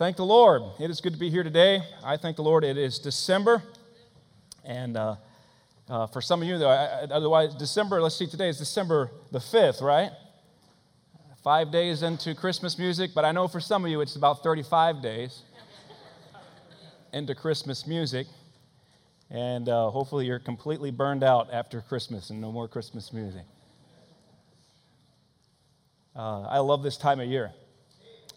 Thank the Lord. It is good to be here today. I thank the Lord. It is December. And uh, uh, for some of you, though, otherwise, December, let's see, today is December the 5th, right? Five days into Christmas music, but I know for some of you it's about 35 days into Christmas music. And uh, hopefully you're completely burned out after Christmas and no more Christmas music. Uh, I love this time of year.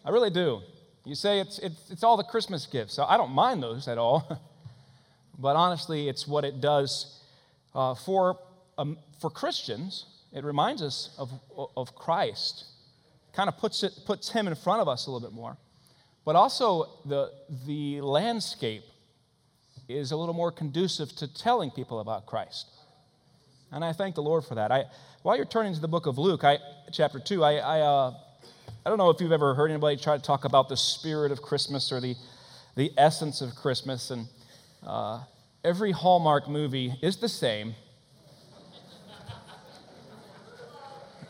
I really do. You say it's, it's, it's all the Christmas gifts. So I don't mind those at all. but honestly, it's what it does uh, for, um, for Christians. It reminds us of, of Christ, kind of puts, it, puts him in front of us a little bit more. But also, the, the landscape is a little more conducive to telling people about Christ. And I thank the Lord for that. I, while you're turning to the book of Luke, I, chapter 2, I, I uh, I don't know if you've ever heard anybody try to talk about the spirit of Christmas or the, the essence of Christmas. And uh, every Hallmark movie is the same.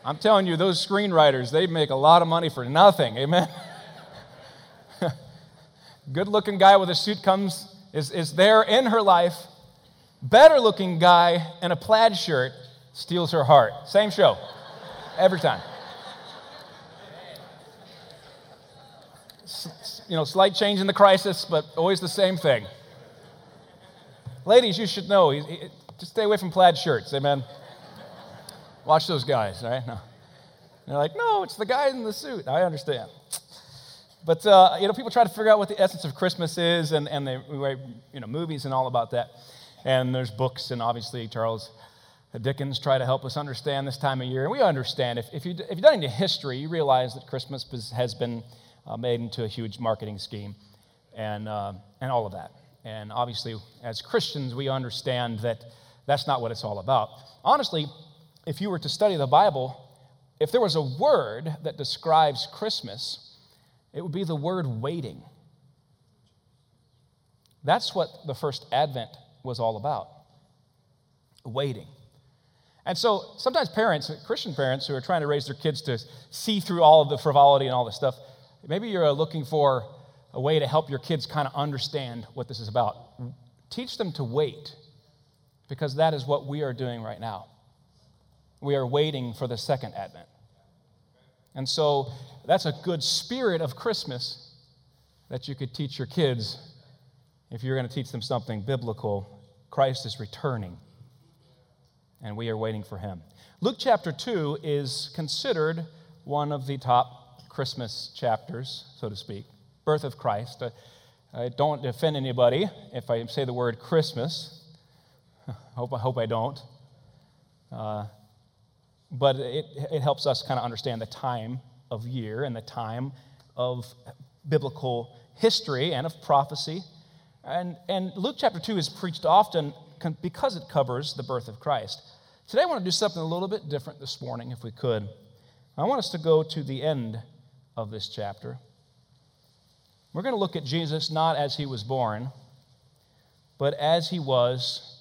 I'm telling you, those screenwriters, they make a lot of money for nothing. Amen. Good looking guy with a suit comes, is, is there in her life. Better looking guy in a plaid shirt steals her heart. Same show, every time. You know, slight change in the crisis, but always the same thing. Ladies, you should know, he, he, just stay away from plaid shirts, amen? Watch those guys, right? No. They're like, no, it's the guy in the suit. I understand. But, uh, you know, people try to figure out what the essence of Christmas is, and, and they write, you know, movies and all about that. And there's books, and obviously Charles Dickens try to help us understand this time of year. And we understand. If, if, you, if you've done any history, you realize that Christmas has been uh, made into a huge marketing scheme and, uh, and all of that. And obviously, as Christians, we understand that that's not what it's all about. Honestly, if you were to study the Bible, if there was a word that describes Christmas, it would be the word waiting. That's what the first Advent was all about waiting. And so sometimes parents, Christian parents who are trying to raise their kids to see through all of the frivolity and all this stuff, Maybe you're uh, looking for a way to help your kids kind of understand what this is about. Teach them to wait, because that is what we are doing right now. We are waiting for the second advent. And so that's a good spirit of Christmas that you could teach your kids if you're going to teach them something biblical. Christ is returning, and we are waiting for him. Luke chapter 2 is considered one of the top Christmas chapters, so to speak, birth of Christ. I, I don't offend anybody if I say the word Christmas. I hope, I hope I don't. Uh, but it, it helps us kind of understand the time of year and the time of biblical history and of prophecy. And, and Luke chapter 2 is preached often because it covers the birth of Christ. Today I want to do something a little bit different this morning, if we could. I want us to go to the end of this chapter. We're going to look at Jesus not as he was born, but as he was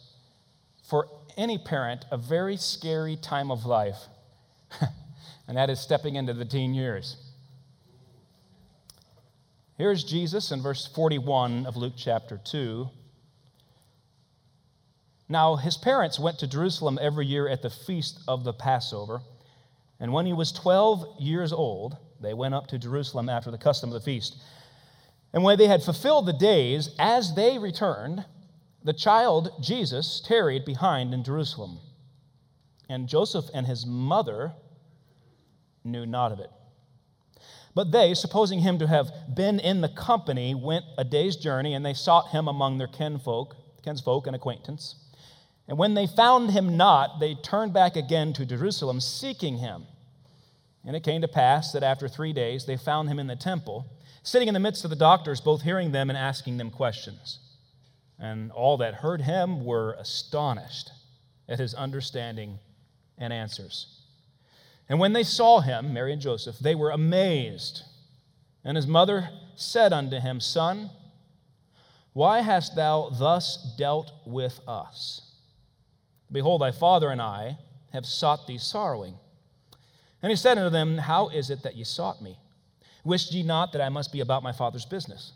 for any parent a very scary time of life, and that is stepping into the teen years. Here's Jesus in verse 41 of Luke chapter 2. Now, his parents went to Jerusalem every year at the feast of the Passover. And when he was 12 years old, they went up to Jerusalem after the custom of the feast. And when they had fulfilled the days, as they returned, the child Jesus tarried behind in Jerusalem. And Joseph and his mother knew not of it. But they, supposing him to have been in the company, went a day's journey, and they sought him among their kinfolk, kinsfolk and acquaintance. And when they found him not, they turned back again to Jerusalem, seeking him. And it came to pass that after three days they found him in the temple, sitting in the midst of the doctors, both hearing them and asking them questions. And all that heard him were astonished at his understanding and answers. And when they saw him, Mary and Joseph, they were amazed. And his mother said unto him, Son, why hast thou thus dealt with us? Behold, thy father and I have sought thee sorrowing. And he said unto them, How is it that ye sought me? Wished ye not that I must be about my Father's business?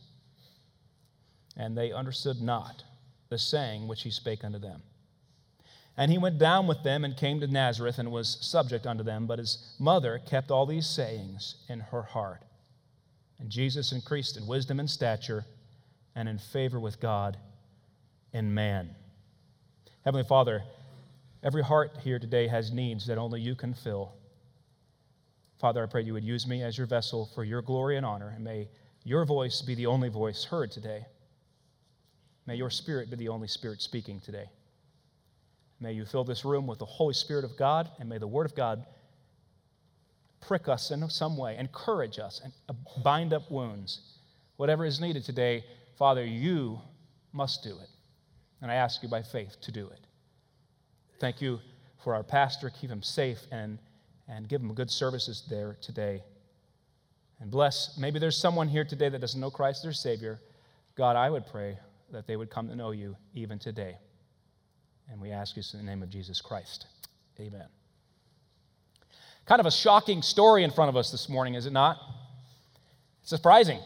And they understood not the saying which he spake unto them. And he went down with them and came to Nazareth and was subject unto them. But his mother kept all these sayings in her heart. And Jesus increased in wisdom and stature and in favor with God and man. Heavenly Father, every heart here today has needs that only you can fill. Father, I pray you would use me as your vessel for your glory and honor, and may your voice be the only voice heard today. May your spirit be the only spirit speaking today. May you fill this room with the Holy Spirit of God, and may the Word of God prick us in some way, encourage us, and bind up wounds. Whatever is needed today, Father, you must do it. And I ask you by faith to do it. Thank you for our pastor. Keep him safe and, and give them good services there today. And bless, maybe there's someone here today that doesn't know Christ their Savior. God, I would pray that they would come to know you even today. And we ask this in the name of Jesus Christ. Amen. Kind of a shocking story in front of us this morning, is it not? It's surprising.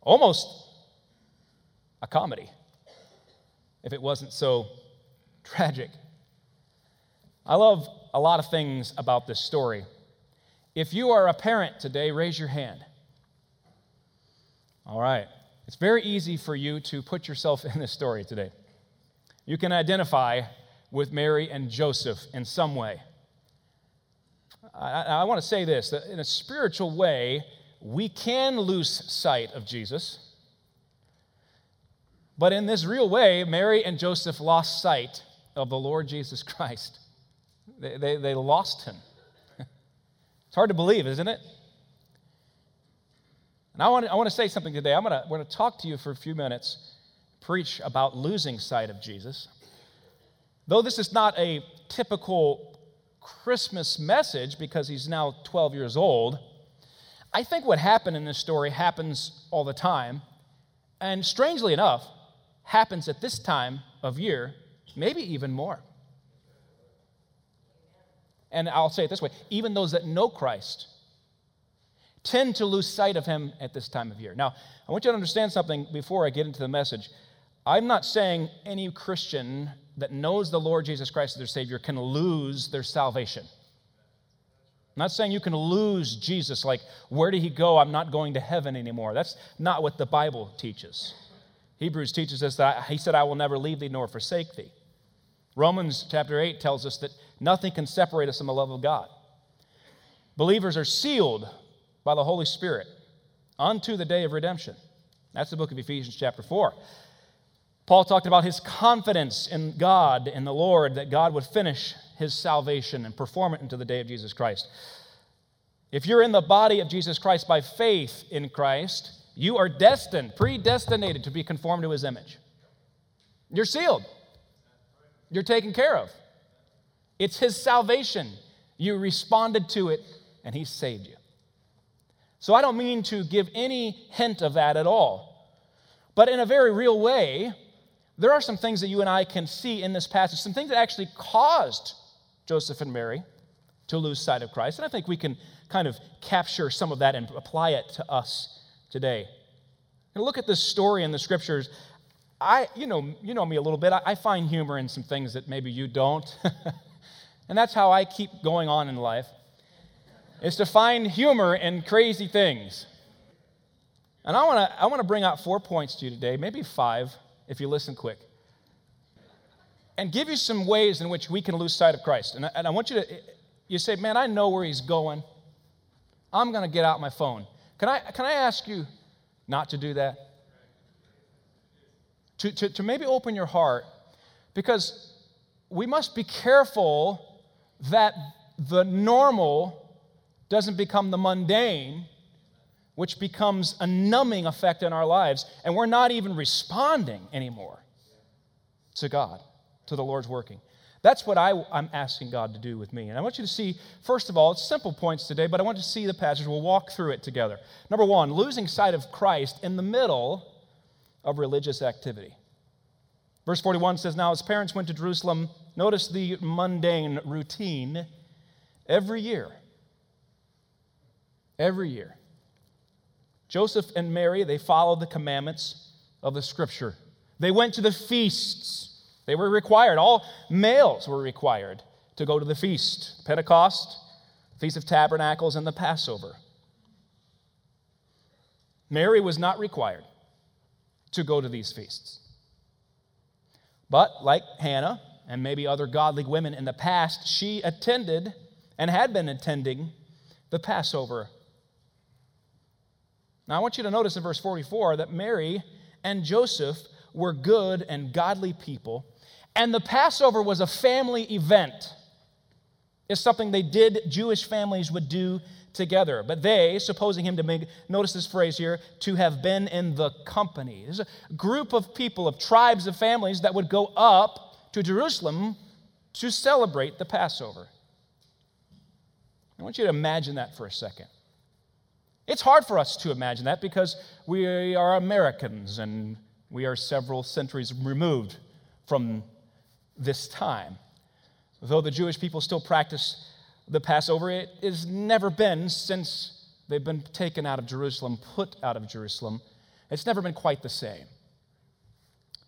Almost a comedy, if it wasn't so tragic. I love a lot of things about this story. If you are a parent today, raise your hand. All right. It's very easy for you to put yourself in this story today. You can identify with Mary and Joseph in some way. I, I want to say this that in a spiritual way, we can lose sight of Jesus. But in this real way, Mary and Joseph lost sight of the Lord Jesus Christ. They, they, they lost him. it's hard to believe, isn't it? And I want, to, I want to say something today. I'm going to, we're going to talk to you for a few minutes preach about losing sight of Jesus. Though this is not a typical Christmas message because he's now 12 years old, I think what happened in this story happens all the time. And strangely enough, happens at this time of year, maybe even more. And I'll say it this way even those that know Christ tend to lose sight of him at this time of year. Now, I want you to understand something before I get into the message. I'm not saying any Christian that knows the Lord Jesus Christ as their Savior can lose their salvation. I'm not saying you can lose Jesus, like, where did he go? I'm not going to heaven anymore. That's not what the Bible teaches. Hebrews teaches us that he said, I will never leave thee nor forsake thee. Romans chapter 8 tells us that nothing can separate us from the love of God. Believers are sealed by the Holy Spirit unto the day of redemption. That's the book of Ephesians, chapter 4. Paul talked about his confidence in God, in the Lord, that God would finish his salvation and perform it until the day of Jesus Christ. If you're in the body of Jesus Christ by faith in Christ, you are destined, predestinated to be conformed to his image. You're sealed, you're taken care of. It's his salvation. You responded to it, and he saved you. So I don't mean to give any hint of that at all. But in a very real way, there are some things that you and I can see in this passage, some things that actually caused Joseph and Mary to lose sight of Christ. And I think we can kind of capture some of that and apply it to us today. And look at this story in the scriptures. I, you know, you know me a little bit. I, I find humor in some things that maybe you don't. and that's how I keep going on in life. Is to find humor in crazy things. And I want to I want to bring out four points to you today, maybe five if you listen quick. And give you some ways in which we can lose sight of Christ. And I, and I want you to, you say, man, I know where he's going. I'm going to get out my phone. Can I, can I ask you not to do that? To, to, to maybe open your heart because we must be careful that the normal doesn't become the mundane which becomes a numbing effect in our lives, and we're not even responding anymore to God, to the Lord's working. That's what I, am asking God to do with me. And I want you to see, first of all, it's simple points today, but I want you to see the passage. We'll walk through it together. Number one, losing sight of Christ in the middle of religious activity. Verse 41 says, Now his parents went to Jerusalem. Notice the mundane routine every year. Every year Joseph and Mary, they followed the commandments of the scripture. They went to the feasts. They were required. All males were required to go to the feast Pentecost, Feast of Tabernacles, and the Passover. Mary was not required to go to these feasts. But, like Hannah and maybe other godly women in the past, she attended and had been attending the Passover. Now, I want you to notice in verse 44 that Mary and Joseph were good and godly people, and the Passover was a family event. It's something they did, Jewish families would do together. But they, supposing him to make, notice this phrase here, to have been in the company. There's a group of people, of tribes, of families that would go up to Jerusalem to celebrate the Passover. I want you to imagine that for a second. It's hard for us to imagine that because we are Americans and we are several centuries removed from this time. Though the Jewish people still practice the Passover, it has never been since they've been taken out of Jerusalem, put out of Jerusalem. It's never been quite the same.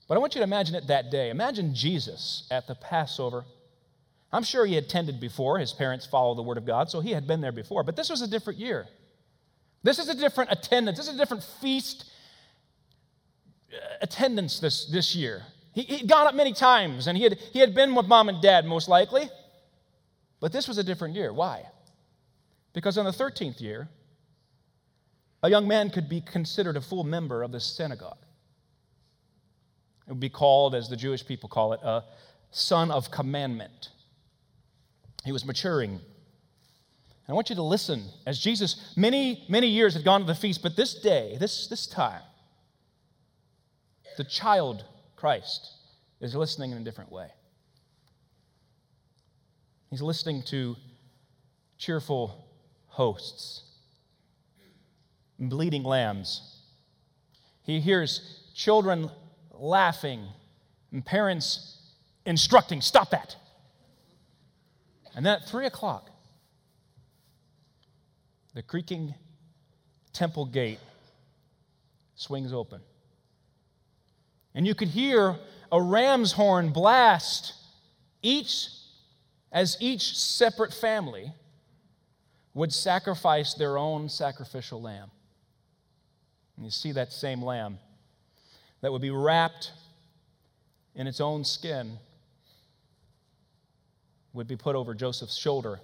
But I want you to imagine it that day. Imagine Jesus at the Passover I'm sure he attended before. His parents follow the Word of God, so he had been there before. But this was a different year. This is a different attendance. This is a different feast uh, attendance this, this year. He, he'd gone up many times, and he had, he had been with mom and dad, most likely. But this was a different year. Why? Because on the 13th year, a young man could be considered a full member of the synagogue. It would be called, as the Jewish people call it, a son of commandment. He was maturing. I want you to listen as Jesus, many, many years had gone to the feast, but this day, this, this time, the child Christ is listening in a different way. He's listening to cheerful hosts, bleeding lambs. He hears children laughing and parents instructing, Stop that. And then at three o'clock, the creaking temple gate swings open. And you could hear a ram's horn blast each as each separate family would sacrifice their own sacrificial lamb. And you see that same lamb that would be wrapped in its own skin would be put over Joseph's shoulder,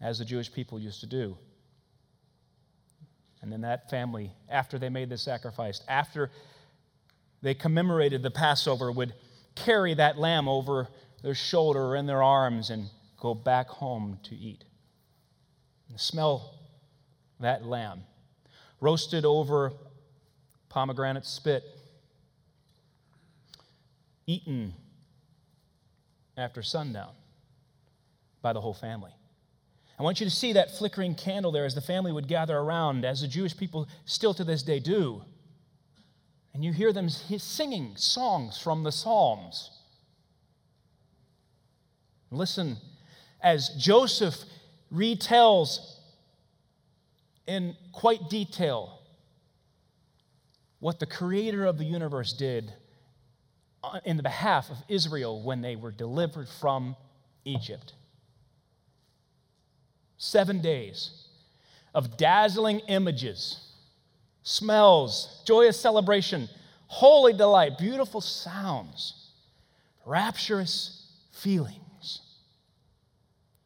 as the Jewish people used to do. And then that family, after they made the sacrifice, after they commemorated the Passover, would carry that lamb over their shoulder or in their arms and go back home to eat. And smell that lamb, roasted over pomegranate spit, eaten after sundown by the whole family. I want you to see that flickering candle there as the family would gather around, as the Jewish people still to this day do. And you hear them singing songs from the Psalms. Listen, as Joseph retells in quite detail what the creator of the universe did uh, in the behalf of Israel when they were delivered from Egypt. Seven days of dazzling images, smells, joyous celebration, holy delight, beautiful sounds, rapturous feelings,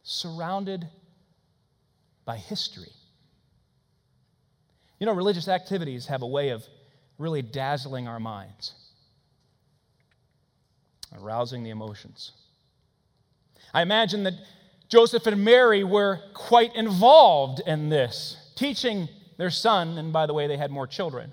surrounded by history. You know, religious activities have a way of really dazzling our minds, arousing the emotions. I imagine that Joseph and Mary were quite involved in this, teaching their son, and by the way, they had more children,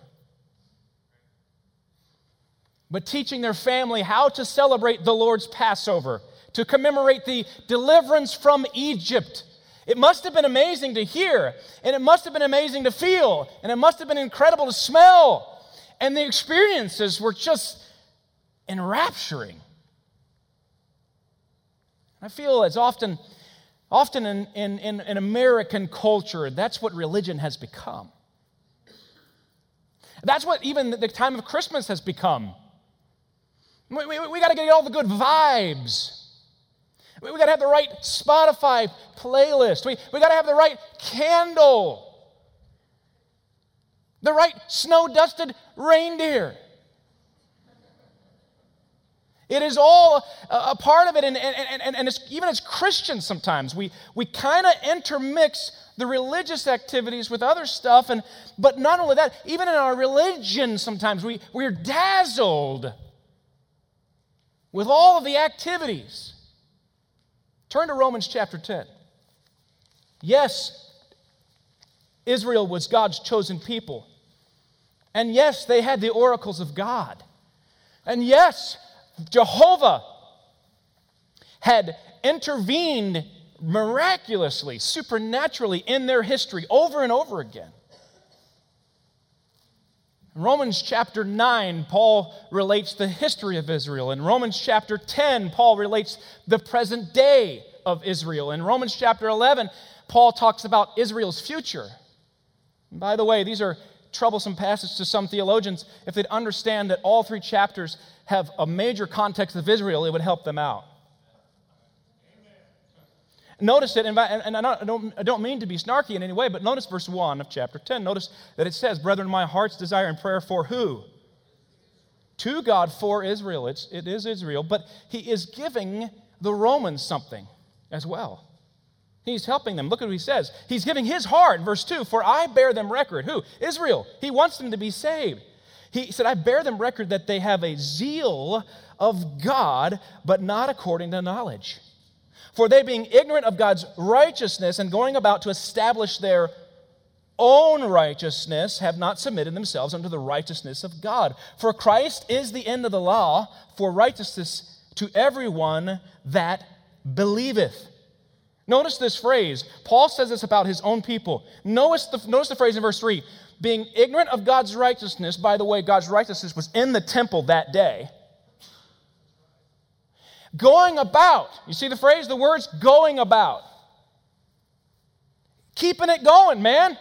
but teaching their family how to celebrate the Lord's Passover, to commemorate the deliverance from Egypt. It must have been amazing to hear, and it must have been amazing to feel, and it must have been incredible to smell. And the experiences were just enrapturing. I feel as often Often in, in, in, in American culture, that's what religion has become. That's what even the time of Christmas has become. We, we, we got to get all the good vibes. We, we got to have the right Spotify playlist. We, we got to have the right candle, the right snow dusted reindeer. It is all a, part of it. And, and, and, and even as Christians, sometimes we, we kind of intermix the religious activities with other stuff. And, but not only that, even in our religion, sometimes we, we're dazzled with all of the activities. Turn to Romans chapter 10. Yes, Israel was God's chosen people. And yes, they had the oracles of God. And yes, Jehovah had intervened miraculously, supernaturally in their history over and over again. In Romans chapter 9, Paul relates the history of Israel. In Romans chapter 10, Paul relates the present day of Israel. In Romans chapter 11, Paul talks about Israel's future. And by the way, these are troublesome passages to some theologians. If they'd understand that all three chapters have a major context of Israel, it would help them out. Notice it, and I don't, I don't mean to be snarky in any way, but notice verse 1 of chapter 10. Notice that it says, Brethren, my heart's desire and prayer for who? To God for Israel. It's, it is Israel, but he is giving the Romans something as well. He's helping them. Look at what he says. He's giving his heart, verse 2 For I bear them record. Who? Israel. He wants them to be saved. He said, I bear them record that they have a zeal of God, but not according to knowledge. For they, being ignorant of God's righteousness and going about to establish their own righteousness, have not submitted themselves unto the righteousness of God. For Christ is the end of the law for righteousness to everyone that believeth. Notice this phrase. Paul says this about his own people. Notice the, notice the phrase in verse 3 being ignorant of God's righteousness. By the way, God's righteousness was in the temple that day. Going about. You see the phrase? The words going about. Keeping it going, man.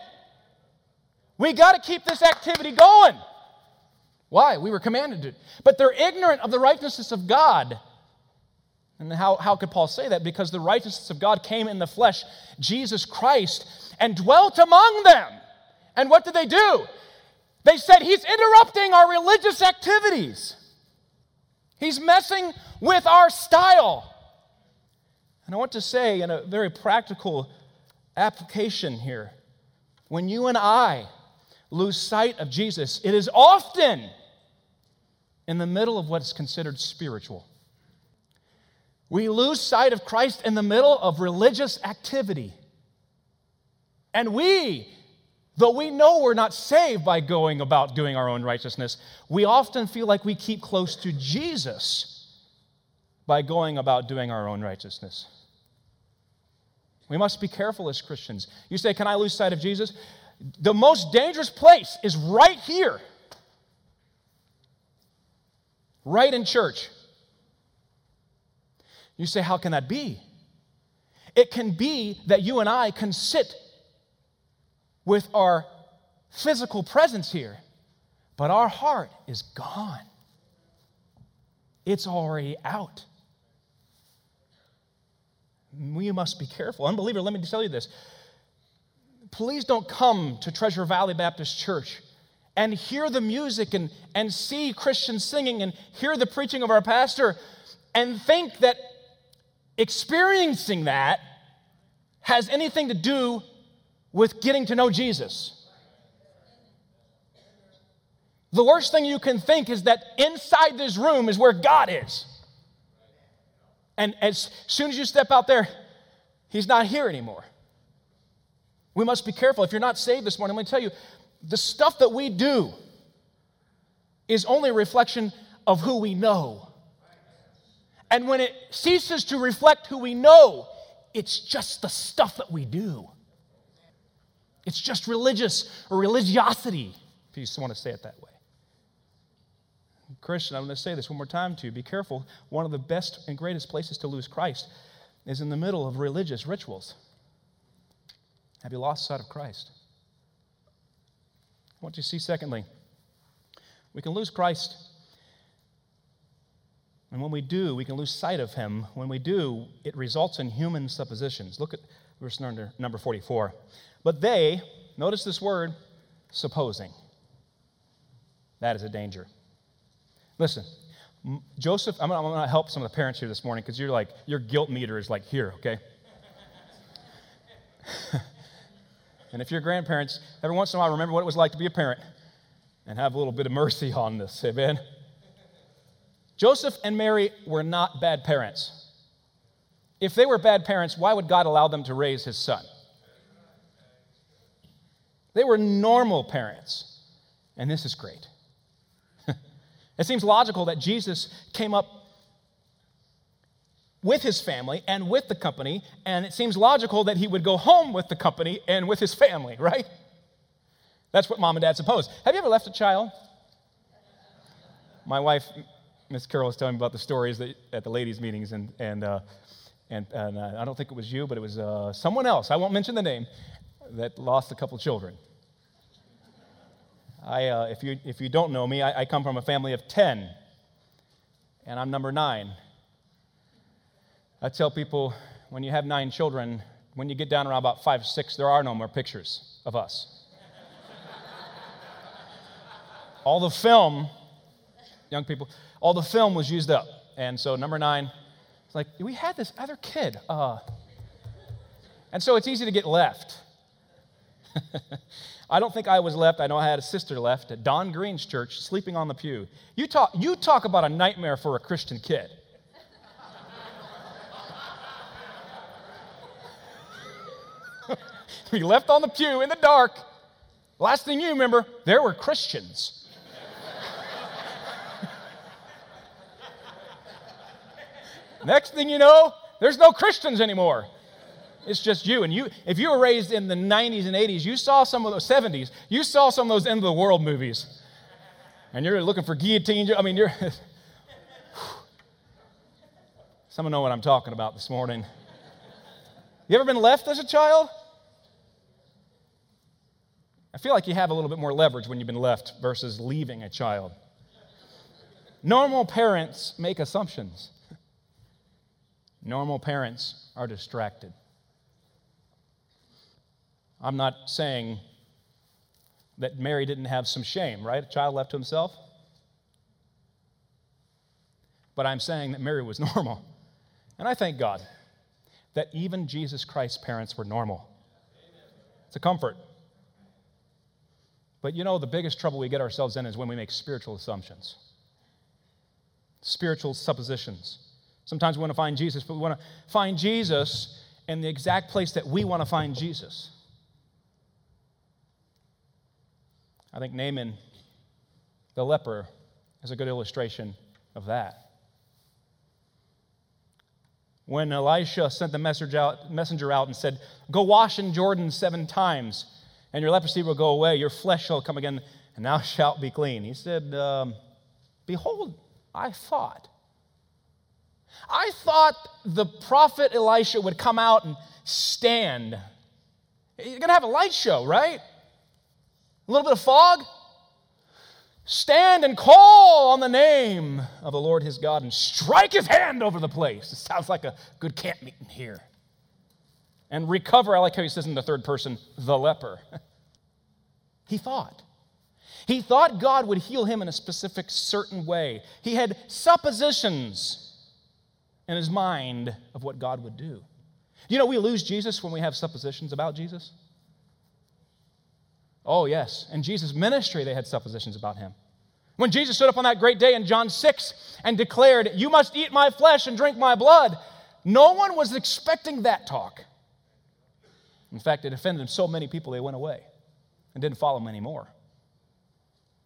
We got to keep this activity going. Why? We were commanded to. But they're ignorant of the righteousness of God. And how, how could Paul say that? Because the righteousness of God came in the flesh, Jesus Christ, and dwelt among them. And what did they do? They said, He's interrupting our religious activities. He's messing with our style. And I want to say, in a very practical application here, when you and I lose sight of Jesus, it is often in the middle of what's considered spiritual. We lose sight of Christ in the middle of religious activity. And we, though we know we're not saved by going about doing our own righteousness, we often feel like we keep close to Jesus by going about doing our own righteousness. We must be careful as Christians. You say, Can I lose sight of Jesus? The most dangerous place is right here, right in church. You say, How can that be? It can be that you and I can sit with our physical presence here, but our heart is gone. It's already out. We must be careful. Unbeliever, let me tell you this. Please don't come to Treasure Valley Baptist Church and hear the music and, and see Christians singing and hear the preaching of our pastor and think that experiencing that has anything to do with getting to know Jesus. The worst thing you can think is that inside this room is where God is. And as soon as you step out there, He's not here anymore. We must be careful. If you're not saved this morning, let me tell you the stuff that we do is only a reflection of who we know. And when it ceases to reflect who we know, it's just the stuff that we do. It's just religious or religiosity, if you want to say it that way. Christian, I'm going to say this one more time to you. Be careful. One of the best and greatest places to lose Christ is in the middle of religious rituals. Have you lost sight of Christ? What do you see, secondly? We can lose Christ. And when we do, we can lose sight of him. When we do, it results in human suppositions. Look at verse number, number 44. But they, notice this word, supposing. That is a danger. Listen, Joseph, I'm gonna, help some of the parents here this morning because you're like, your guilt meter is like here, okay? and if you're grandparents, every once in a while, remember what it was like to be a parent and have a little bit of mercy on this, amen? Joseph and Mary were not bad parents. If they were bad parents, why would God allow them to raise his son? They were normal parents. And this is great. it seems logical that Jesus came up with his family and with the company, and it seems logical that he would go home with the company and with his family, right? That's what mom and dad suppose. Have you ever left a child? My wife, Miss Carol, was telling me about the stories that, at the ladies' meetings, and, and, uh, and, and uh, I don't think it was you, but it was uh, someone else. I won't mention the name that lost a couple children. I, uh, if, you, if you don't know me, I, I come from a family of 10, and I'm number nine. I tell people when you have nine children, when you get down around about five, six, there are no more pictures of us. all the film, young people, all the film was used up. And so number nine, it's like, we had this other kid. Uh, and so it's easy to get left. I don't think I was left. I know I had a sister left at Don Green's church sleeping on the pew. You talk, you talk about a nightmare for a Christian kid. He left on the pew in the dark. Last thing you remember, there were Christians. Next thing you know, there's no Christians anymore. It's just you. And you, if you were raised in the 90s and 80s, you saw some of those 70s, you saw some of those end of the world movies. And you're looking for guillotines. I mean, you're. Someone know what I'm talking about this morning. You ever been left as a child? I feel like you have a little bit more leverage when you've been left versus leaving a child. Normal parents make assumptions. Normal parents are distracted. I'm not saying that Mary didn't have some shame, right? A child left to himself. But I'm saying that Mary was normal. And I thank God that even Jesus Christ's parents were normal. It's a comfort. But you know, the biggest trouble we get ourselves in is when we make spiritual assumptions, spiritual suppositions. Sometimes we want to find Jesus, but we want to find Jesus in the exact place that we want to find Jesus. I think Naaman, the leper, is a good illustration of that. When Elisha sent the out, messenger out and said, Go wash in Jordan seven times, and your leprosy will go away, your flesh shall come again, and thou shalt be clean. He said, um, Behold, I thought. I thought the prophet Elisha would come out and stand. You're going to have a light show, right? A little bit of fog? Stand and call on the name of the Lord his God and strike his hand over the place. It sounds like a good camp meeting here. And recover, I like how he says in the third person, the leper. he thought. He thought God would heal him in a specific, certain way. He had suppositions in his mind of what God would do. You know, we lose Jesus when we have suppositions about Jesus. Oh, yes. In Jesus' ministry, they had suppositions about him. When Jesus stood up on that great day in John 6 and declared, You must eat my flesh and drink my blood, no one was expecting that talk. In fact, it offended so many people they went away and didn't follow him anymore.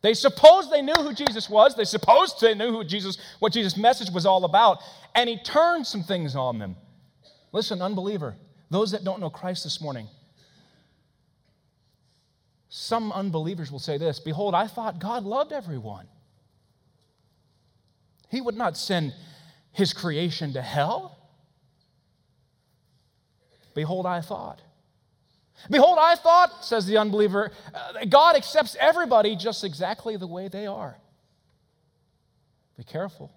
They supposed they knew who Jesus was. They supposed they knew who Jesus, what Jesus' message was all about. And he turned some things on them. Listen, unbeliever, those that don't know Christ this morning, some unbelievers will say this Behold, I thought God loved everyone. He would not send his creation to hell. Behold, I thought. Behold, I thought, says the unbeliever, uh, God accepts everybody just exactly the way they are. Be careful.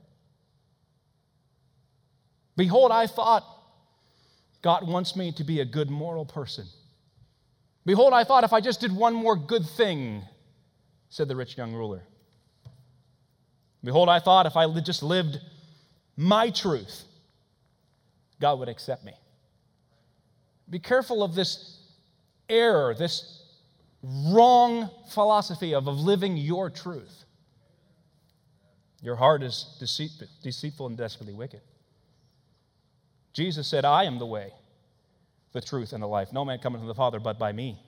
Behold, I thought God wants me to be a good moral person. Behold, I thought if I just did one more good thing, said the rich young ruler. Behold, I thought if I just lived my truth, God would accept me. Be careful of this error, this wrong philosophy of, of living your truth. Your heart is deceit, deceitful and desperately wicked. Jesus said, I am the way, the truth, and the life. No man cometh to the Father but by me.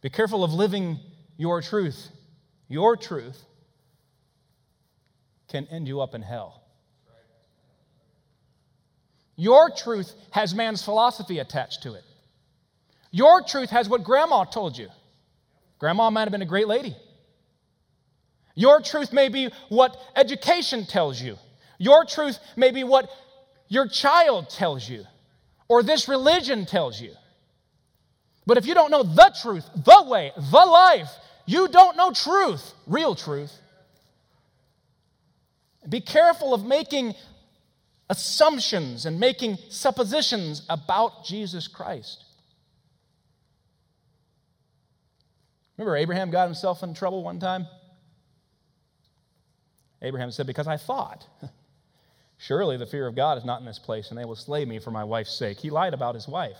Be careful of living your truth. Your truth can end you up in hell. Your truth has man's philosophy attached to it. Your truth has what grandma told you. Grandma might have been a great lady. Your truth may be what education tells you. Your truth may be what your child tells you or this religion tells you. But if you don't know the truth, the way, the life, you don't know truth, real truth. Be careful of making assumptions and making suppositions about Jesus Christ. Remember, Abraham got himself in trouble one time? Abraham said, Because I thought, surely the fear of God is not in this place, and they will slay me for my wife's sake. He lied about his wife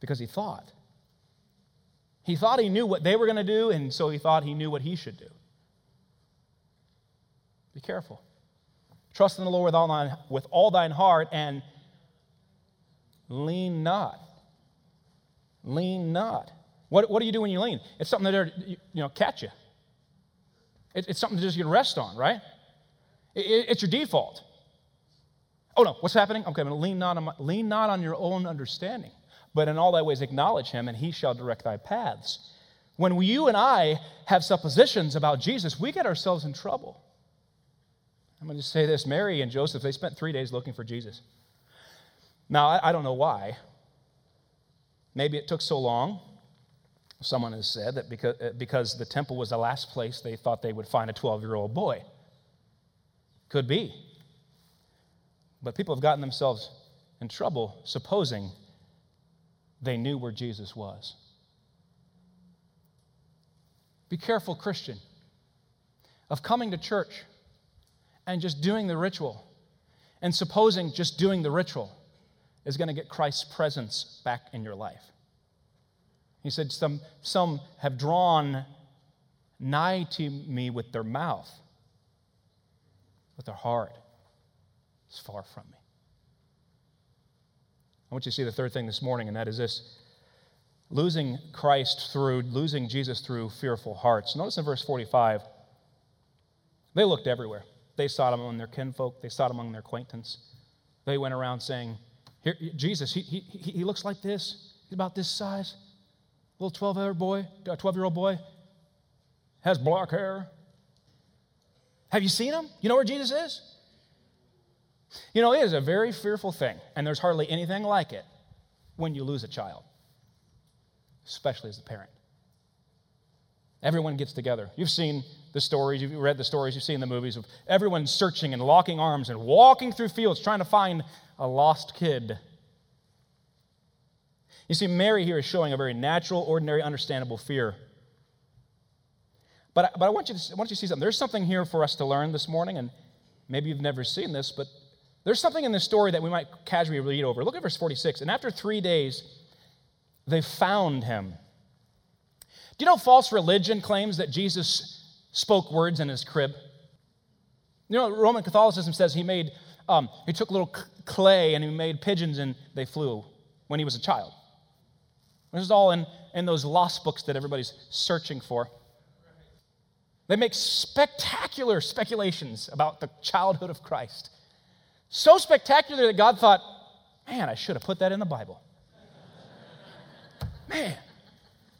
because he thought. He thought he knew what they were going to do, and so he thought he knew what he should do. Be careful. Trust in the Lord with all thine, with all thine heart and lean not. Lean not. What, what do you do when you lean? It's something that you, you know catch you. It, it's something to just you can rest on, right? It, it's your default. Oh no, what's happening? Okay, I'm going to lean not on my, lean not on your own understanding, but in all thy ways acknowledge him, and he shall direct thy paths. When you and I have suppositions about Jesus, we get ourselves in trouble. I'm going to say this Mary and Joseph, they spent three days looking for Jesus. Now, I, I don't know why. Maybe it took so long. Someone has said that because, uh, because the temple was the last place they thought they would find a 12 year old boy. Could be. But people have gotten themselves in trouble supposing they knew where Jesus was. Be careful, Christian, of coming to church and just doing the ritual and supposing just doing the ritual is going to get Christ's presence back in your life. He said, Some, some have drawn nigh to me with their mouth, but their heart is far from me. I want you to see the third thing this morning, and that is this losing Christ through, losing Jesus through fearful hearts. Notice in verse 45, they looked everywhere. They sought among their kinfolk, they sought among their acquaintance. They went around saying, Jesus, he, he, he looks like this. He's about this size. Little 12 year old boy, 12 year old boy, has black hair. Have you seen him? You know where Jesus is? You know, it is a very fearful thing, and there's hardly anything like it when you lose a child, especially as a parent. Everyone gets together. You've seen the stories, you've read the stories, you've seen the movies of everyone searching and locking arms and walking through fields trying to find a lost kid. You see, Mary here is showing a very natural, ordinary, understandable fear. But, but I, want you to, I want you to see something. There's something here for us to learn this morning, and maybe you've never seen this, but there's something in this story that we might casually read over. Look at verse 46. And after three days, they found him. Do you know false religion claims that Jesus spoke words in his crib? You know, Roman Catholicism says he made, um, he took little clay and he made pigeons and they flew when he was a child. This is all in, in those lost books that everybody's searching for. They make spectacular speculations about the childhood of Christ. So spectacular that God thought, man, I should have put that in the Bible. Man,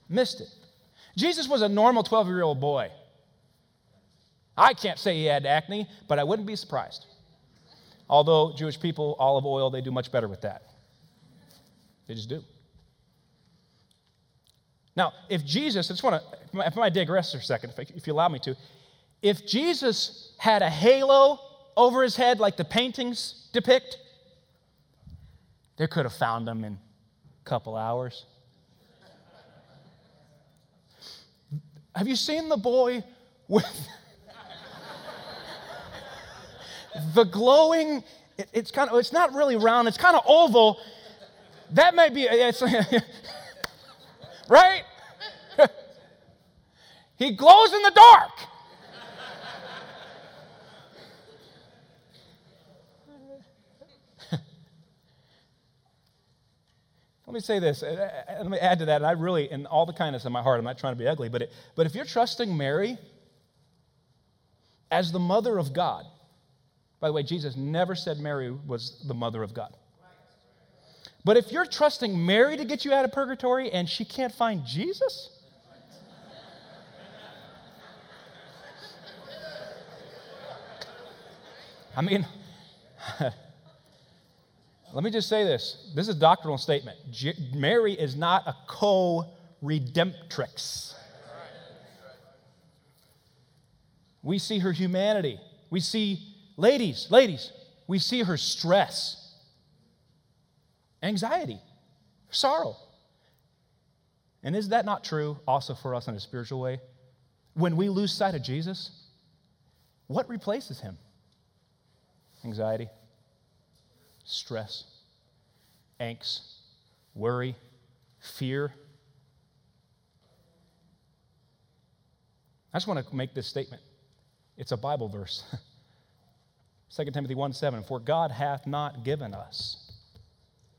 missed it. Jesus was a normal 12 year old boy. I can't say he had acne, but I wouldn't be surprised. Although Jewish people, olive oil, they do much better with that. They just do. Now, if Jesus, I just want to, if I digress for a second, if, if you allow me to, if Jesus had a halo over his head like the paintings depict, they could have found him in a couple hours. Have you seen the boy with the glowing? It, it's kind of, it's not really round, it's kind of oval. That may be, it's, right? he glows in the dark. Let me say this. Let me add to that. And I really, in all the kindness of my heart, I'm not trying to be ugly, but, it, but if you're trusting Mary as the mother of God, by the way, Jesus never said Mary was the mother of God. But if you're trusting Mary to get you out of purgatory and she can't find Jesus, I mean, let me just say this. This is a doctrinal statement. Mary is not a co redemptrix. We see her humanity. We see, ladies, ladies, we see her stress anxiety, sorrow. And is that not true also for us in a spiritual way? When we lose sight of Jesus, what replaces him? Anxiety, stress, angst, worry, fear. I just want to make this statement. It's a Bible verse. 2 Timothy 1 7, for God hath not given us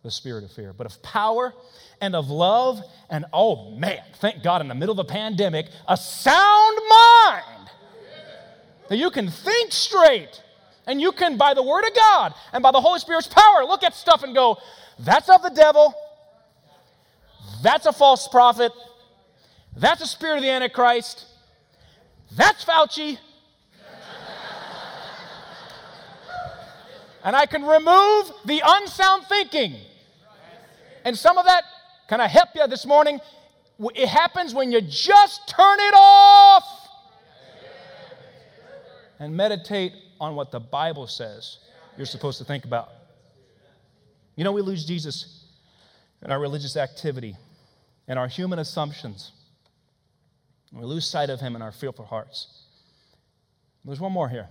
the spirit of fear, but of power and of love. And oh man, thank God in the middle of a pandemic, a sound mind that you can think straight and you can, by the word of God and by the Holy Spirit's power, look at stuff and go, that's of the devil. That's a false prophet. That's a spirit of the Antichrist. That's Fauci. And I can remove the unsound thinking and some of that, can I help you this morning? It happens when you just turn it off and meditate on what the Bible says you're supposed to think about. You know, we lose Jesus in our religious activity and our human assumptions. We lose sight of him in our fearful hearts. There's one more here.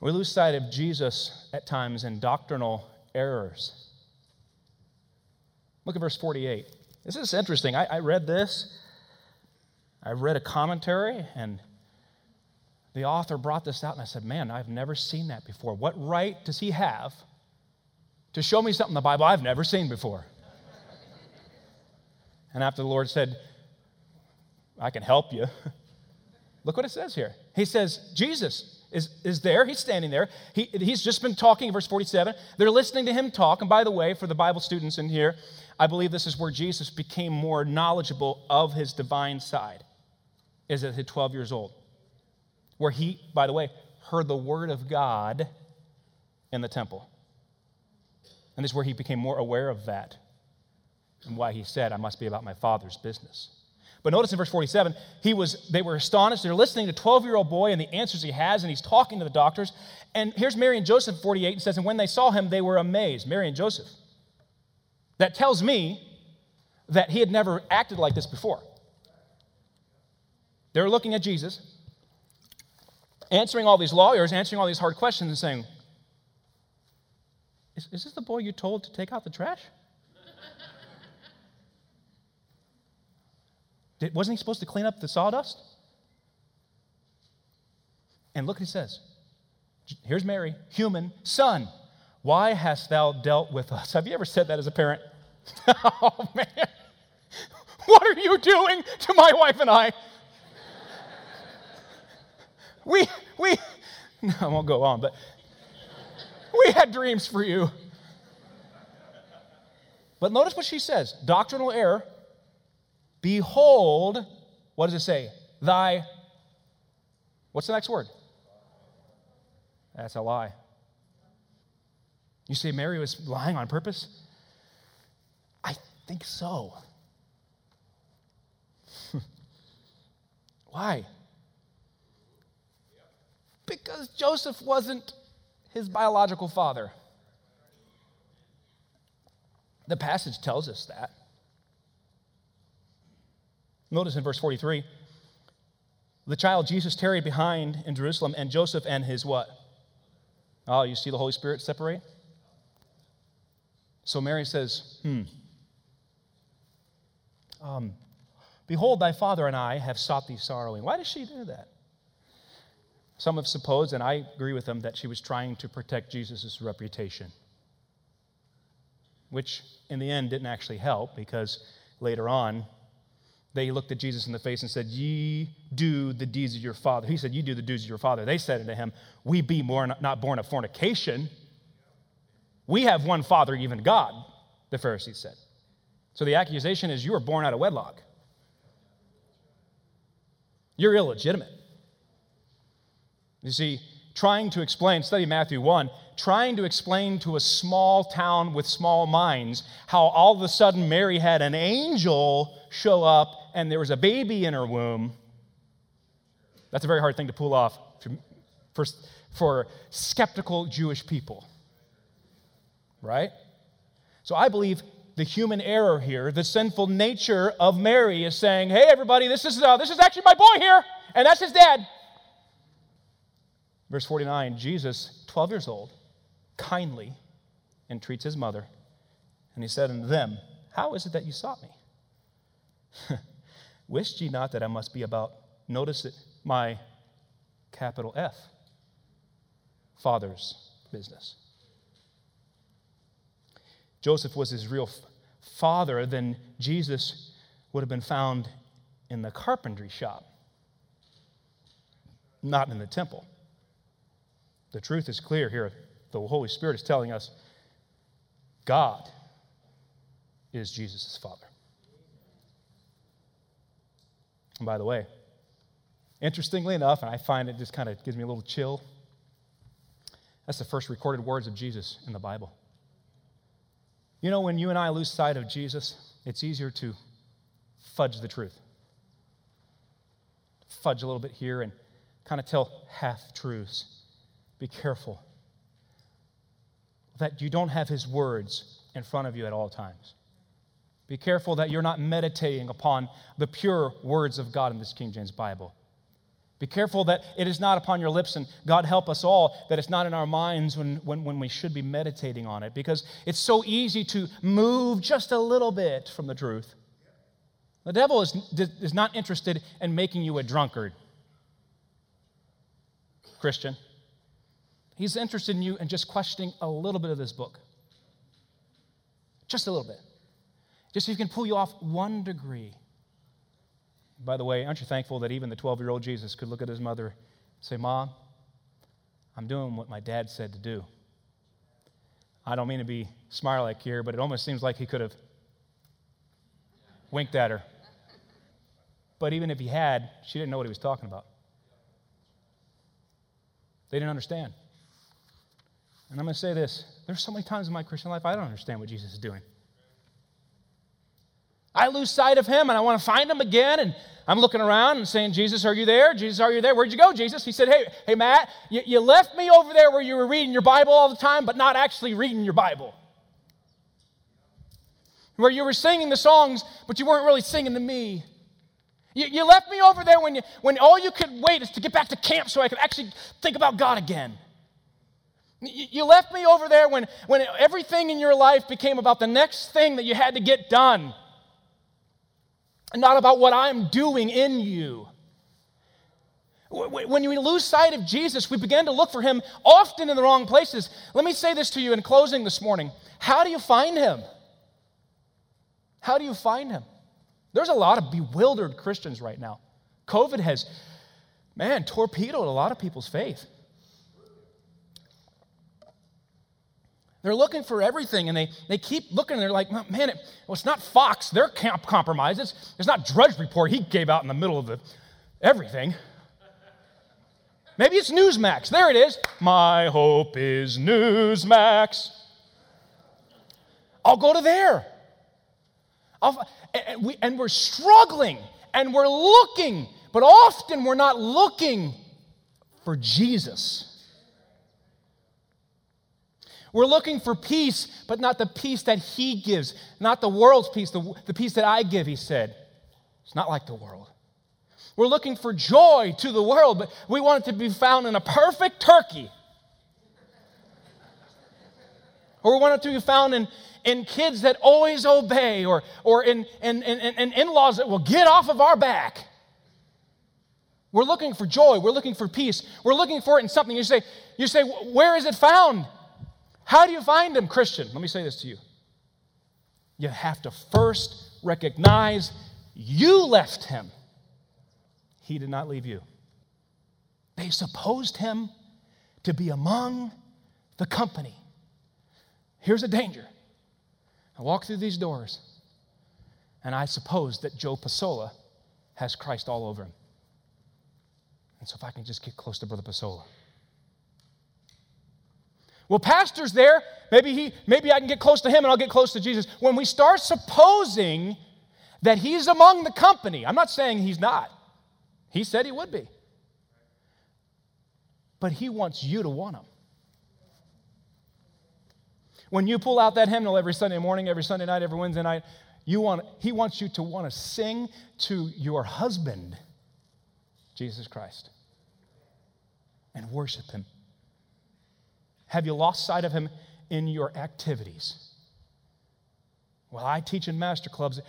We lose sight of Jesus at times in doctrinal errors. Look at verse 48. This is interesting. I, I read this, I read a commentary, and the author brought this out, and I said, Man, I've never seen that before. What right does he have to show me something in the Bible I've never seen before? and after the Lord said, I can help you, look what it says here. He says, Jesus, is, is there. He's standing there. He, he's just been talking, verse 47. They're listening to him talk. And by the way, for the Bible students in here, I believe this is where Jesus became more knowledgeable of his divine side, is at 12 years old. Where he, by the way, heard the word of God in the temple. And this is where he became more aware of that and why he said, I must be about my father's business. But notice in verse 47, he was, they were astonished. They're listening to 12 year old boy and the answers he has, and he's talking to the doctors. And here's Mary and Joseph, 48, and says, And when they saw him, they were amazed. Mary and Joseph. That tells me that he had never acted like this before. They're looking at Jesus, answering all these lawyers, answering all these hard questions, and saying, Is, is this the boy you told to take out the trash? Did, wasn't he supposed to clean up the sawdust? And look what he says. Here's Mary, human, son, why hast thou dealt with us? Have you ever said that as a parent? oh, man. What are you doing to my wife and I? we, we, no, I won't go on, but we had dreams for you. But notice what she says doctrinal error Behold, what does it say? Thy, what's the next word? That's a lie. You say Mary was lying on purpose? I think so. Why? because Joseph wasn't his biological father. The passage tells us that. Notice in verse 43 the child Jesus tarried behind in Jerusalem, and Joseph and his what? Oh, you see the Holy Spirit separate? So Mary says, Hmm. Um, Behold, thy father and I have sought thee sorrowing. Why does she do that? Some have supposed, and I agree with them, that she was trying to protect Jesus' reputation, which in the end didn't actually help because later on they looked at Jesus in the face and said, Ye do the deeds of your father. He said, You do the deeds of your father. They said unto him, We be born, not born of fornication. We have one father, even God, the Pharisees said. So the accusation is, You were born out of wedlock. You're illegitimate. You see, trying to explain, study Matthew 1, trying to explain to a small town with small minds how all of a sudden Mary had an angel show up and there was a baby in her womb. That's a very hard thing to pull off for, for skeptical Jewish people. Right? So I believe the human error here, the sinful nature of Mary is saying, hey, everybody, this is, uh, this is actually my boy here, and that's his dad. Verse 49 Jesus, 12 years old, kindly entreats his mother, and he said unto them, How is it that you sought me? Wist ye not that I must be about, notice it, my capital F, Father's business? Joseph was his real father, then Jesus would have been found in the carpentry shop, not in the temple. The truth is clear here. The Holy Spirit is telling us God is Jesus' father. And by the way, interestingly enough, and I find it just kind of gives me a little chill, that's the first recorded words of Jesus in the Bible. You know, when you and I lose sight of Jesus, it's easier to fudge the truth. Fudge a little bit here and kind of tell half truths. Be careful that you don't have his words in front of you at all times. Be careful that you're not meditating upon the pure words of God in this King James Bible. Be careful that it is not upon your lips, and God help us all, that it's not in our minds when, when, when we should be meditating on it, because it's so easy to move just a little bit from the truth. The devil is, is not interested in making you a drunkard, Christian. He's interested in you and just questioning a little bit of this book. Just a little bit. Just so he can pull you off one degree. By the way, aren't you thankful that even the 12 year old Jesus could look at his mother and say, Mom, I'm doing what my dad said to do. I don't mean to be smile like here, but it almost seems like he could have winked at her. But even if he had, she didn't know what he was talking about. They didn't understand. And I'm going to say this there's so many times in my Christian life I don't understand what Jesus is doing. I lose sight of him and I want to find him again. And I'm looking around and saying, Jesus, are you there? Jesus, are you there? Where'd you go, Jesus? He said, Hey, hey, Matt, you, you left me over there where you were reading your Bible all the time, but not actually reading your Bible. Where you were singing the songs, but you weren't really singing to me. You, you left me over there when, you, when all you could wait is to get back to camp so I could actually think about God again. You left me over there when, when everything in your life became about the next thing that you had to get done not about what I'm doing in you. When we lose sight of Jesus, we begin to look for him often in the wrong places. Let me say this to you in closing this morning. How do you find him? How do you find him? There's a lot of bewildered Christians right now. COVID has, man, torpedoed a lot of people's faith. They're looking for everything and they, they keep looking and they're like, man, it, well, it's not Fox, they're camp compromised. It's, it's not Drudge Report, he gave out in the middle of the, everything. Maybe it's Newsmax. There it is. My hope is Newsmax. I'll go to there. I'll, and, we, and we're struggling and we're looking, but often we're not looking for Jesus. We're looking for peace, but not the peace that He gives, not the world's peace, the, the peace that I give, He said. It's not like the world. We're looking for joy to the world, but we want it to be found in a perfect turkey. Or we want it to be found in, in kids that always obey, or, or in, in, in, in in laws that will get off of our back. We're looking for joy. We're looking for peace. We're looking for it in something. You say, you say, where is it found? How do you find him, Christian? Let me say this to you. You have to first recognize you left him. He did not leave you. They supposed him to be among the company. Here's a danger. I walk through these doors, and I suppose that Joe Pasola has Christ all over him. And so if I can just get close to Brother Pasola. Well, pastor's there. Maybe he, maybe I can get close to him and I'll get close to Jesus. When we start supposing that he's among the company, I'm not saying he's not. He said he would be. But he wants you to want him. When you pull out that hymnal every Sunday morning, every Sunday night, every Wednesday night, you want, he wants you to want to sing to your husband, Jesus Christ, and worship him. Have you lost sight of him in your activities? Well, I teach in master clubs.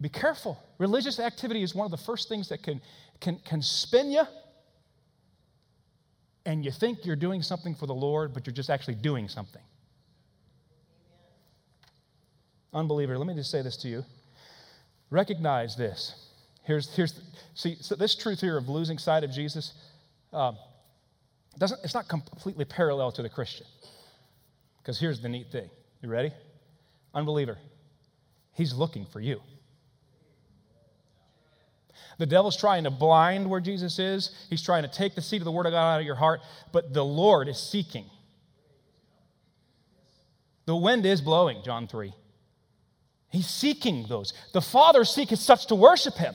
Be careful. Religious activity is one of the first things that can can, can spin you, and you think you're doing something for the Lord, but you're just actually doing something. Unbeliever, let me just say this to you. Recognize this. Here's, here's see, so this truth here of losing sight of Jesus um, doesn't, it's not completely parallel to the Christian. Because here's the neat thing. You ready? Unbeliever, he's looking for you. The devil's trying to blind where Jesus is. He's trying to take the seed of the Word of God out of your heart, but the Lord is seeking. The wind is blowing, John 3. He's seeking those. The Father seeketh such to worship him.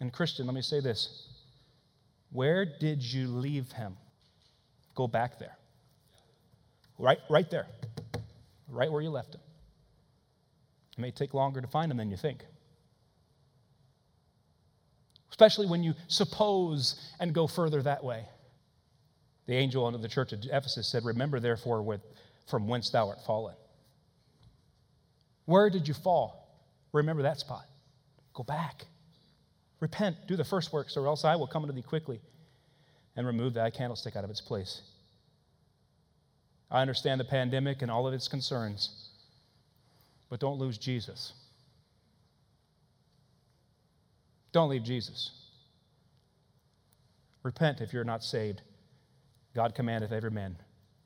And, Christian, let me say this Where did you leave him? Go back there. Right, right there. Right where you left him. It may take longer to find him than you think especially when you suppose and go further that way. The angel unto the church of Ephesus said, Remember therefore with, from whence thou art fallen. Where did you fall? Remember that spot. Go back. Repent. Do the first works, or else I will come unto thee quickly and remove thy candlestick out of its place. I understand the pandemic and all of its concerns, but don't lose Jesus. Don't leave Jesus. Repent if you're not saved. God commandeth every man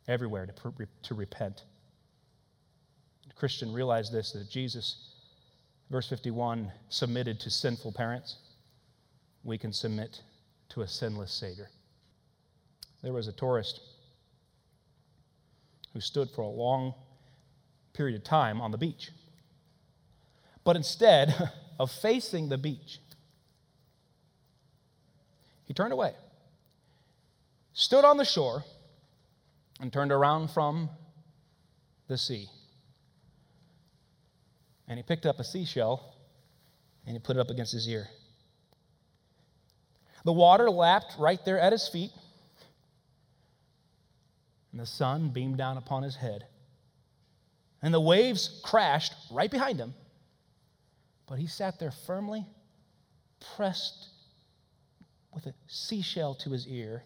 everywhere to, to repent. Christian, realize this that Jesus, verse 51, submitted to sinful parents. We can submit to a sinless Savior. There was a tourist who stood for a long period of time on the beach. But instead of facing the beach, he turned away, stood on the shore, and turned around from the sea. And he picked up a seashell and he put it up against his ear. The water lapped right there at his feet, and the sun beamed down upon his head. And the waves crashed right behind him, but he sat there firmly, pressed with a seashell to his ear.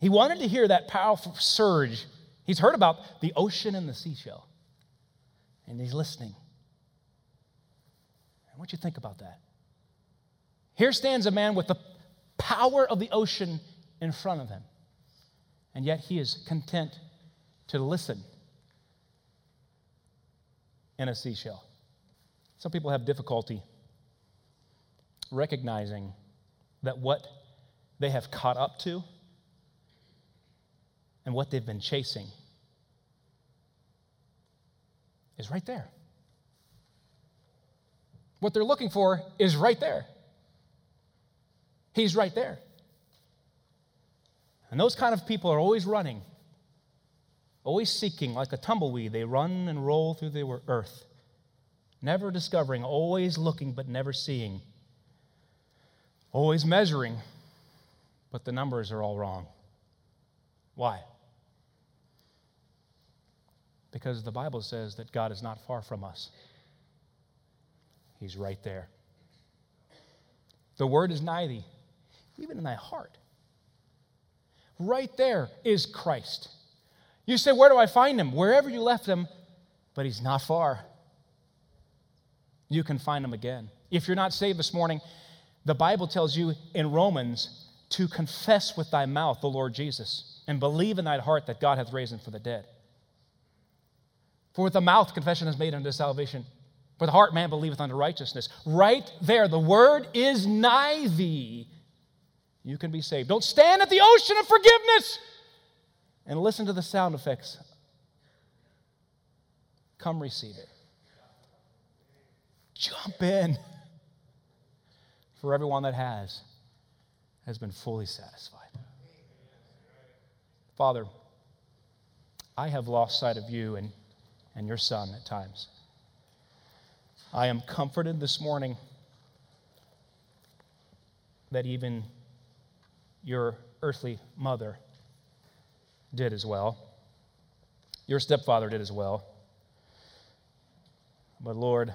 He wanted to hear that powerful surge. He's heard about the ocean and the seashell, and he's listening. And what you think about that? Here stands a man with the power of the ocean in front of him, and yet he is content to listen in a seashell. Some people have difficulty recognizing that what they have caught up to and what they've been chasing is right there. What they're looking for is right there. He's right there. And those kind of people are always running, always seeking, like a tumbleweed. They run and roll through the earth, never discovering, always looking but never seeing, always measuring, but the numbers are all wrong. Why? Because the Bible says that God is not far from us, He's right there. The word is nigh thee, even in thy heart. Right there is Christ. You say, Where do I find him? Wherever you left him, but he's not far. You can find him again. If you're not saved this morning, the Bible tells you in Romans to confess with thy mouth the Lord Jesus and believe in thy heart that God hath raised him from the dead. For with the mouth confession is made unto salvation, for the heart man believeth unto righteousness. Right there, the word is nigh thee you can be saved. Don't stand at the ocean of forgiveness and listen to the sound effects. Come receive it. Jump in. For everyone that has, has been fully satisfied. Father, I have lost sight of you and, and your son at times. I am comforted this morning that even your earthly mother did as well. Your stepfather did as well. But Lord,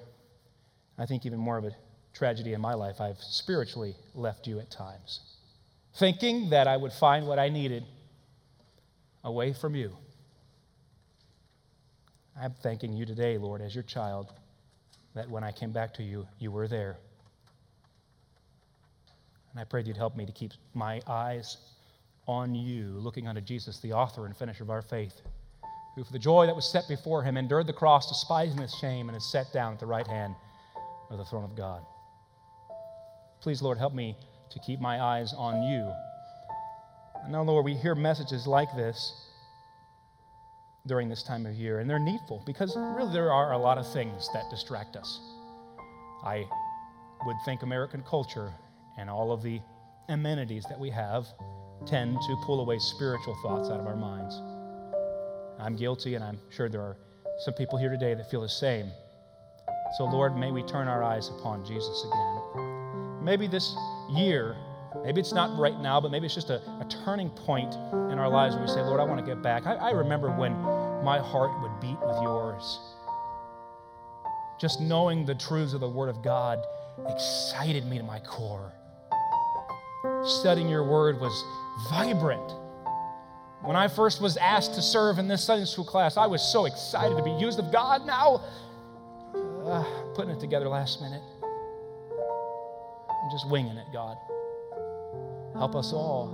I think even more of a tragedy in my life, I've spiritually left you at times, thinking that I would find what I needed away from you. I'm thanking you today, Lord, as your child, that when I came back to you, you were there. And I prayed you'd help me to keep my eyes on you, looking unto Jesus, the author and finisher of our faith, who for the joy that was set before him endured the cross, despising its shame, and is set down at the right hand of the throne of God. Please, Lord, help me to keep my eyes on you. I know, Lord, we hear messages like this during this time of year, and they're needful because really there are a lot of things that distract us. I would think American culture and all of the amenities that we have tend to pull away spiritual thoughts out of our minds. I'm guilty, and I'm sure there are some people here today that feel the same. So, Lord, may we turn our eyes upon Jesus again. Maybe this year, maybe it's not right now, but maybe it's just a, a turning point in our lives where we say, Lord, I want to get back. I, I remember when my heart would beat with yours. Just knowing the truths of the Word of God excited me to my core studying your word was vibrant. When I first was asked to serve in this Sunday school class, I was so excited to be used of God. Now, uh, putting it together last minute. I'm just winging it, God. Help us all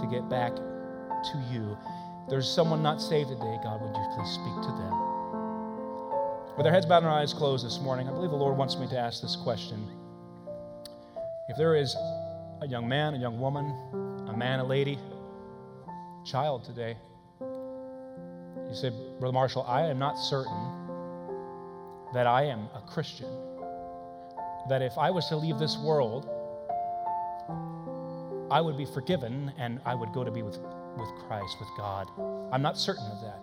to get back to you. There's someone not saved today, God. Would you please speak to them? With our heads bowed and our eyes closed this morning, I believe the Lord wants me to ask this question. If there is a young man, a young woman, a man, a lady, child today. You say, Brother Marshall, I am not certain that I am a Christian. That if I was to leave this world, I would be forgiven and I would go to be with, with Christ, with God. I'm not certain of that.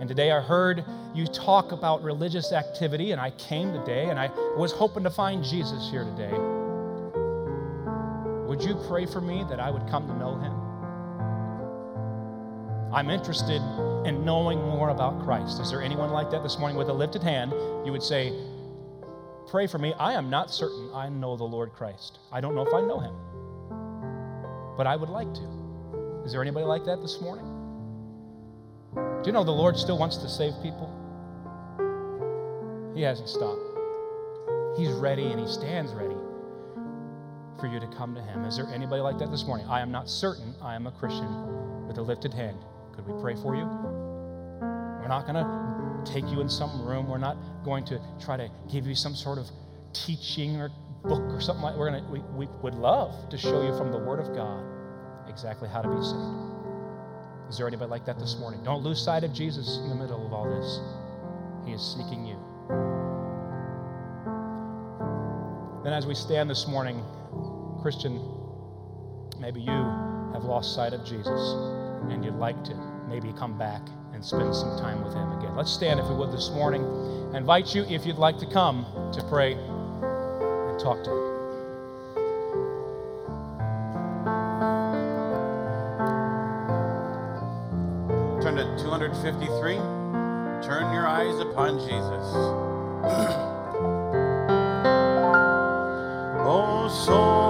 And today I heard you talk about religious activity, and I came today and I was hoping to find Jesus here today. Would you pray for me that I would come to know him? I'm interested in knowing more about Christ. Is there anyone like that this morning with a lifted hand? You would say, Pray for me. I am not certain I know the Lord Christ. I don't know if I know him, but I would like to. Is there anybody like that this morning? Do you know the Lord still wants to save people? He hasn't stopped. He's ready and he stands ready for you to come to Him. Is there anybody like that this morning? I am not certain I am a Christian with a lifted hand. Could we pray for you? We're not going to take you in some room. We're not going to try to give you some sort of teaching or book or something like we're gonna we, we would love to show you from the Word of God exactly how to be saved. Is there anybody like that this morning? Don't lose sight of Jesus in the middle of all this. He is seeking you. Then, as we stand this morning, Christian, maybe you have lost sight of Jesus and you'd like to maybe come back and spend some time with Him again. Let's stand, if we would, this morning. I invite you, if you'd like to come, to pray and talk to Him. Turn to 253. Turn your eyes upon Jesus. oh, soul,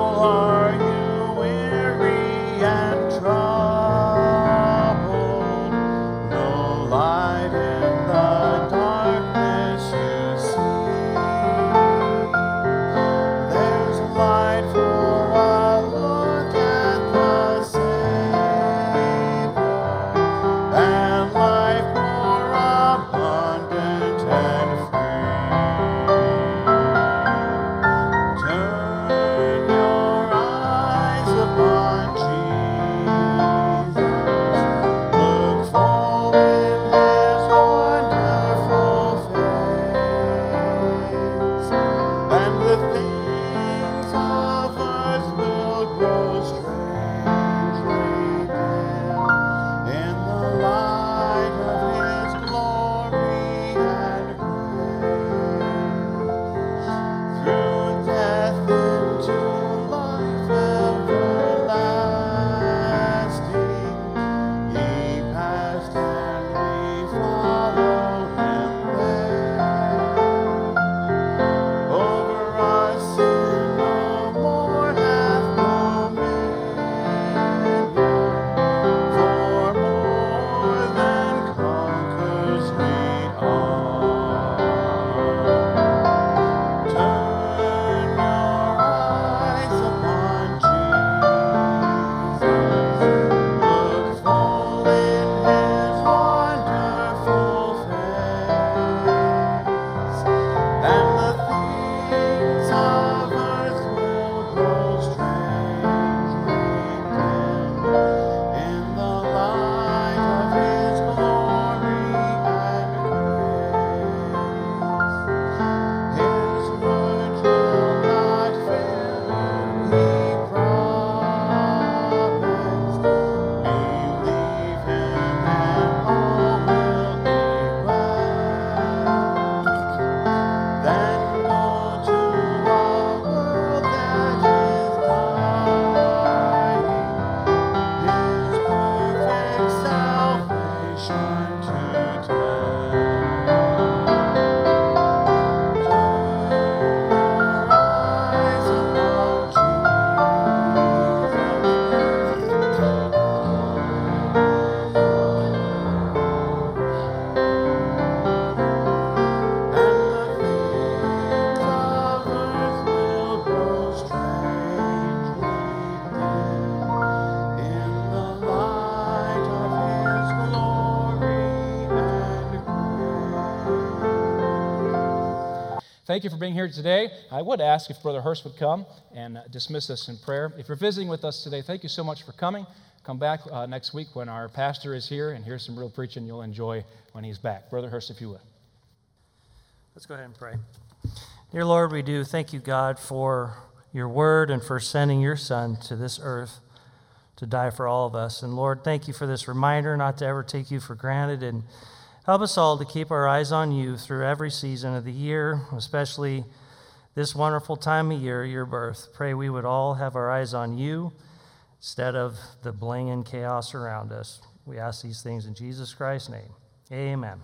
Thank you for being here today. I would ask if Brother Hurst would come and dismiss us in prayer. If you're visiting with us today, thank you so much for coming. Come back uh, next week when our pastor is here and hear some real preaching you'll enjoy when he's back. Brother Hurst, if you would. Let's go ahead and pray. Dear Lord, we do thank you, God, for your word and for sending your Son to this earth to die for all of us. And Lord, thank you for this reminder not to ever take you for granted and help us all to keep our eyes on you through every season of the year, especially this wonderful time of year, your birth. Pray we would all have our eyes on you instead of the bling and chaos around us. We ask these things in Jesus Christ's name. Amen.